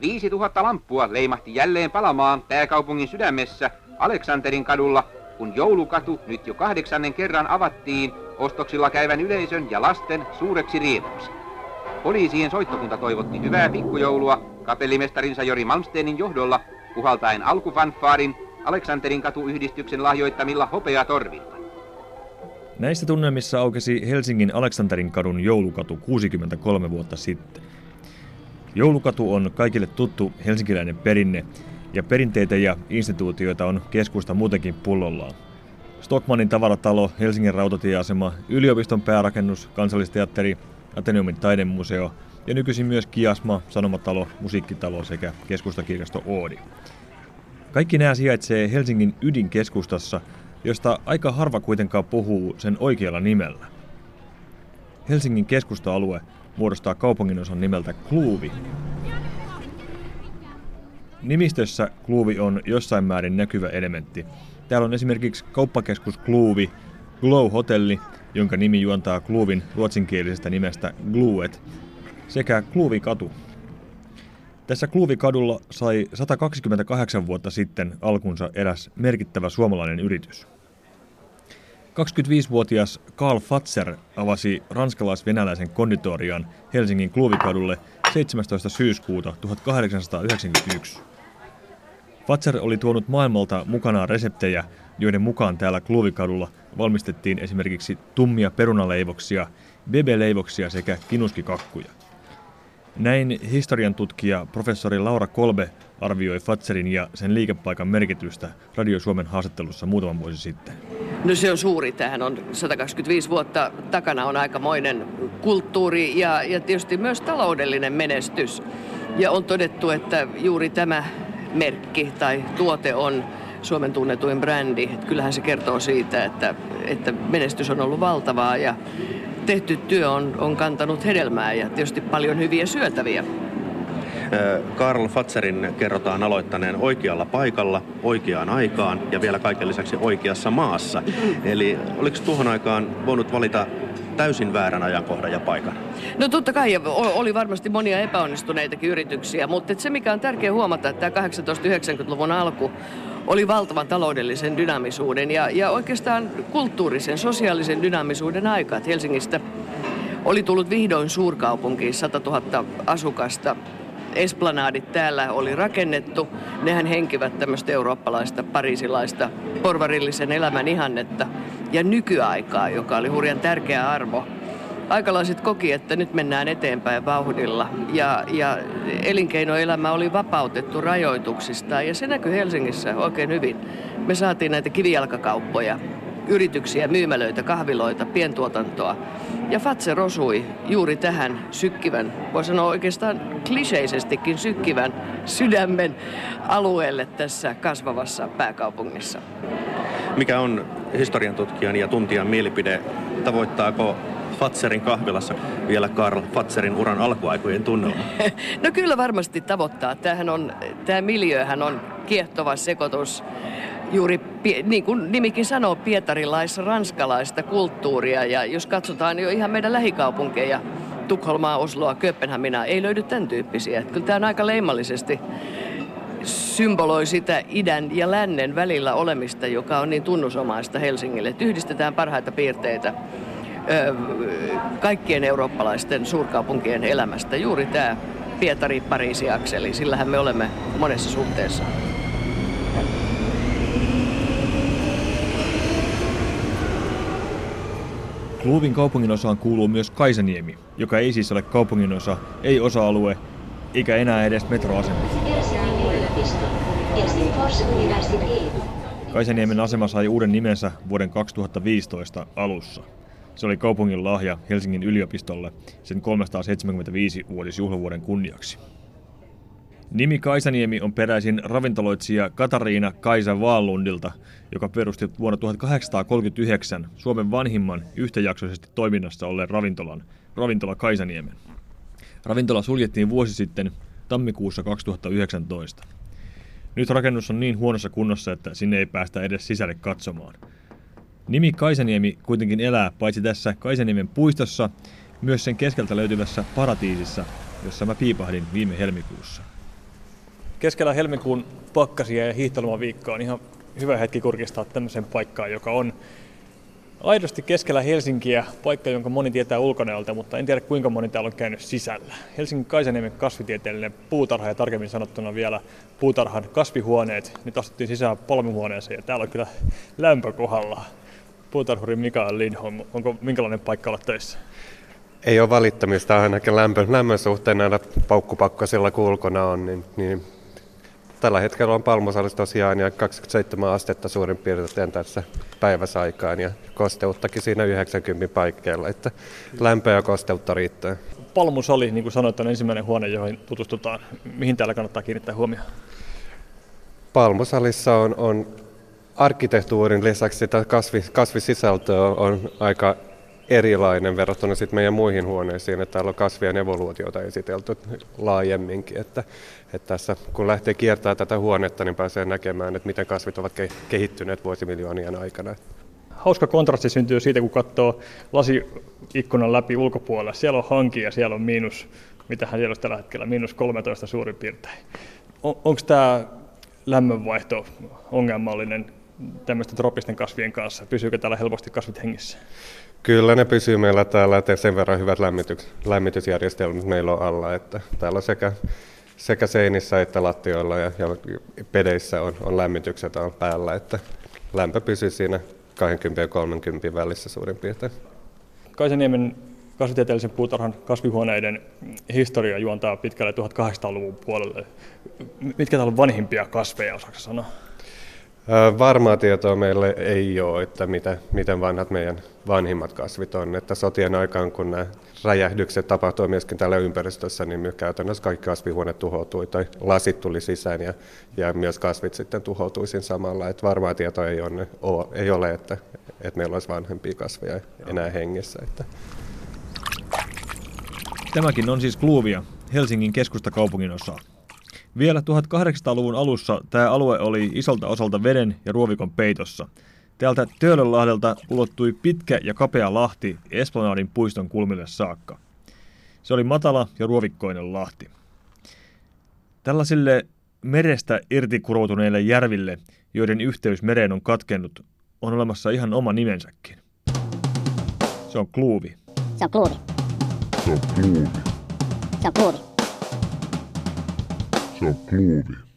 5000 lamppua leimahti jälleen palamaan pääkaupungin sydämessä Aleksanterin kadulla, kun joulukatu nyt jo kahdeksannen kerran avattiin ostoksilla käyvän yleisön ja lasten suureksi riemuksi. Poliisien soittokunta toivotti hyvää pikkujoulua kapellimestarinsa Jori Malmsteenin johdolla puhaltaen alkufanfaarin Aleksanterin katuyhdistyksen lahjoittamilla hopeatorvilla. Näissä tunnelmissa aukesi Helsingin Aleksanterin kadun joulukatu 63 vuotta sitten. Joulukatu on kaikille tuttu helsinkiläinen perinne, ja perinteitä ja instituutioita on keskusta muutenkin pullollaan. Stockmannin tavaratalo, Helsingin rautatieasema, yliopiston päärakennus, kansallisteatteri, Ateneumin taidemuseo ja nykyisin myös Kiasma, Sanomatalo, Musiikkitalo sekä keskustakirjasto Oodi. Kaikki nämä sijaitsee Helsingin ydinkeskustassa, josta aika harva kuitenkaan puhuu sen oikealla nimellä. Helsingin keskusta-alue muodostaa kaupunginosan nimeltä Kluuvi. Nimistössä Kluuvi on jossain määrin näkyvä elementti. Täällä on esimerkiksi kauppakeskus Kluuvi, Glow Hotelli, jonka nimi juontaa Kluuvin ruotsinkielisestä nimestä Gluet, sekä Kluuvikatu. Tässä Kluuvikadulla sai 128 vuotta sitten alkunsa eräs merkittävä suomalainen yritys. 25-vuotias Karl Fatser avasi ranskalais-venäläisen konditorian Helsingin Kluuvikadulle 17. syyskuuta 1891. Fatser oli tuonut maailmalta mukanaan reseptejä, joiden mukaan täällä Kluuvikadulla valmistettiin esimerkiksi tummia perunaleivoksia, bebeleivoksia sekä kinuskikakkuja. Näin historian tutkija professori Laura Kolbe arvioi Fatserin ja sen liikepaikan merkitystä Radio Suomen haastattelussa muutama vuosi sitten. No se on suuri. Tähän on 125 vuotta takana on aikamoinen kulttuuri ja, ja tietysti myös taloudellinen menestys. Ja on todettu, että juuri tämä merkki tai tuote on Suomen tunnetuin brändi. Että kyllähän se kertoo siitä, että, että menestys on ollut valtavaa ja tehty työ on, on kantanut hedelmää ja tietysti paljon hyviä syötäviä. Karl Fatserin kerrotaan aloittaneen oikealla paikalla, oikeaan aikaan ja vielä kaiken lisäksi oikeassa maassa. Eli oliko tuohon aikaan voinut valita täysin väärän ajankohdan ja paikan? No totta kai oli varmasti monia epäonnistuneitakin yrityksiä, mutta se mikä on tärkeää huomata, että tämä 1890-luvun alku oli valtavan taloudellisen dynamisuuden ja, ja oikeastaan kulttuurisen, sosiaalisen dynamisuuden aika. Helsingistä oli tullut vihdoin suurkaupunki, 100 000 asukasta. Esplanadit täällä oli rakennettu. Nehän henkivät tämmöistä eurooppalaista, parisilaista, porvarillisen elämän ihannetta ja nykyaikaa, joka oli hurjan tärkeä arvo aikalaiset koki, että nyt mennään eteenpäin vauhdilla ja, ja elinkeinoelämä oli vapautettu rajoituksista ja se näkyy Helsingissä oikein hyvin. Me saatiin näitä kivijalkakauppoja, yrityksiä, myymälöitä, kahviloita, pientuotantoa. Ja Fatser osui juuri tähän sykkivän, voi sanoa oikeastaan kliseisestikin sykkivän sydämen alueelle tässä kasvavassa pääkaupungissa. Mikä on historian tutkijan ja tuntijan mielipide? Tavoittaako Fatserin kahvilassa vielä Karl Fatserin uran alkuaikojen tunnelma? No kyllä varmasti tavoittaa. Tämähän on, tämä miljöhän on kiehtova sekoitus juuri, niin kuin nimikin sanoo, pietarilais-ranskalaista kulttuuria. Ja jos katsotaan jo ihan meidän lähikaupunkeja, Tukholmaa, Osloa, Kööpenhaminaa, ei löydy tämän tyyppisiä. Kyllä tämä on aika leimallisesti symboloi sitä idän ja lännen välillä olemista, joka on niin tunnusomaista Helsingille. Että yhdistetään parhaita piirteitä kaikkien eurooppalaisten suurkaupunkien elämästä. Juuri tämä Pietari-Pariisi-akseli, sillähän me olemme monessa suhteessa. Kluuvin osaan kuuluu myös Kaisaniemi, joka ei siis ole kaupunginosa, ei osa-alue, eikä enää edes metroasema. Kaisaniemen asema sai uuden nimensä vuoden 2015 alussa. Se oli kaupungin lahja Helsingin yliopistolle sen 375-vuotisjuhlavuoden kunniaksi. Nimi Kaisaniemi on peräisin ravintoloitsija Katariina Kaisa Vaallundilta, joka perusti vuonna 1839 Suomen vanhimman yhtäjaksoisesti toiminnassa olleen ravintolan, ravintola Kaisaniemen. Ravintola suljettiin vuosi sitten tammikuussa 2019. Nyt rakennus on niin huonossa kunnossa, että sinne ei päästä edes sisälle katsomaan – Nimi Kaisaniemi kuitenkin elää paitsi tässä Kaisaniemen puistossa, myös sen keskeltä löytyvässä paratiisissa, jossa mä piipahdin viime helmikuussa. Keskellä helmikuun pakkasia ja hiihtolomaviikkoa on ihan hyvä hetki kurkistaa tämmöisen paikkaan, joka on aidosti keskellä Helsinkiä, paikka, jonka moni tietää ulkonäöltä, mutta en tiedä kuinka moni täällä on käynyt sisällä. Helsingin Kaisaniemen kasvitieteellinen puutarha ja tarkemmin sanottuna vielä puutarhan kasvihuoneet. Nyt astuttiin sisään palmuhuoneeseen ja täällä on kyllä lämpö kohdalla. Puutarhuri Mikael Lindholm, onko minkälainen paikka olla töissä? Ei ole valittamista ainakin lämpön, lämmön suhteen näillä paukkupakkasilla kun ulkona on, niin, niin tällä hetkellä on palmusalissa tosiaan ja 27 astetta suurin piirtein tässä päiväsaikaan ja kosteuttakin siinä 90 paikkeilla, että lämpöä ja kosteutta riittää. Palmusali, niin kuin sanoit, on ensimmäinen huone, johon tutustutaan. Mihin täällä kannattaa kiinnittää huomioon? Palmusalissa on, on arkkitehtuurin lisäksi sitä kasvi, kasvisisältöä on aika erilainen verrattuna sitten meidän muihin huoneisiin, että täällä on kasvien evoluutiota esitelty laajemminkin, että, että tässä kun lähtee kiertämään tätä huonetta, niin pääsee näkemään, että miten kasvit ovat kehittyneet vuosimiljoonien aikana. Hauska kontrasti syntyy siitä, kun katsoo lasiikkunan läpi ulkopuolella. Siellä on hanki ja siellä on miinus, mitähän siellä on tällä hetkellä, miinus 13 suurin piirtein. On, Onko tämä lämmönvaihto ongelmallinen tämmöisten tropisten kasvien kanssa? Pysyykö täällä helposti kasvit hengissä? Kyllä ne pysyy meillä täällä, että sen verran hyvät lämmitys, lämmitysjärjestelmät meillä on alla, että täällä sekä, sekä seinissä että lattioilla ja, ja pedeissä on, on lämmitykset on päällä, että lämpö pysyy siinä 20 ja 30 välissä suurin piirtein. Kaisaniemen kasvitieteellisen puutarhan kasvihuoneiden historia juontaa pitkälle 1800-luvun puolelle. Mitkä täällä on vanhimpia kasveja, osaako sanoa? Varmaa tietoa meille ei ole, että mitä, miten vanhat meidän vanhimmat kasvit on. Että sotien aikaan, kun nämä räjähdykset tapahtuivat myöskin täällä ympäristössä, niin myös käytännössä kaikki kasvihuoneet tuhoutui tai lasit tuli sisään ja, ja myös kasvit sitten tuhoutui siinä samalla. Että varmaa tietoa ei ole, ei ole että, että meillä olisi vanhempia kasveja enää hengissä. Että. Tämäkin on siis Kluuvia, Helsingin keskustakaupungin osa. Vielä 1800-luvun alussa tämä alue oli isolta osalta veden ja ruovikon peitossa. Täältä Töölönlahdelta ulottui pitkä ja kapea lahti Esplanadin puiston kulmille saakka. Se oli matala ja ruovikkoinen lahti. Tällaisille merestä irtikuroutuneille järville, joiden yhteys mereen on katkennut, on olemassa ihan oma nimensäkin. Se on kluuvi. Se on kluuvi. Se on kluuvi. Se on kluuvi. Se on kluuvi.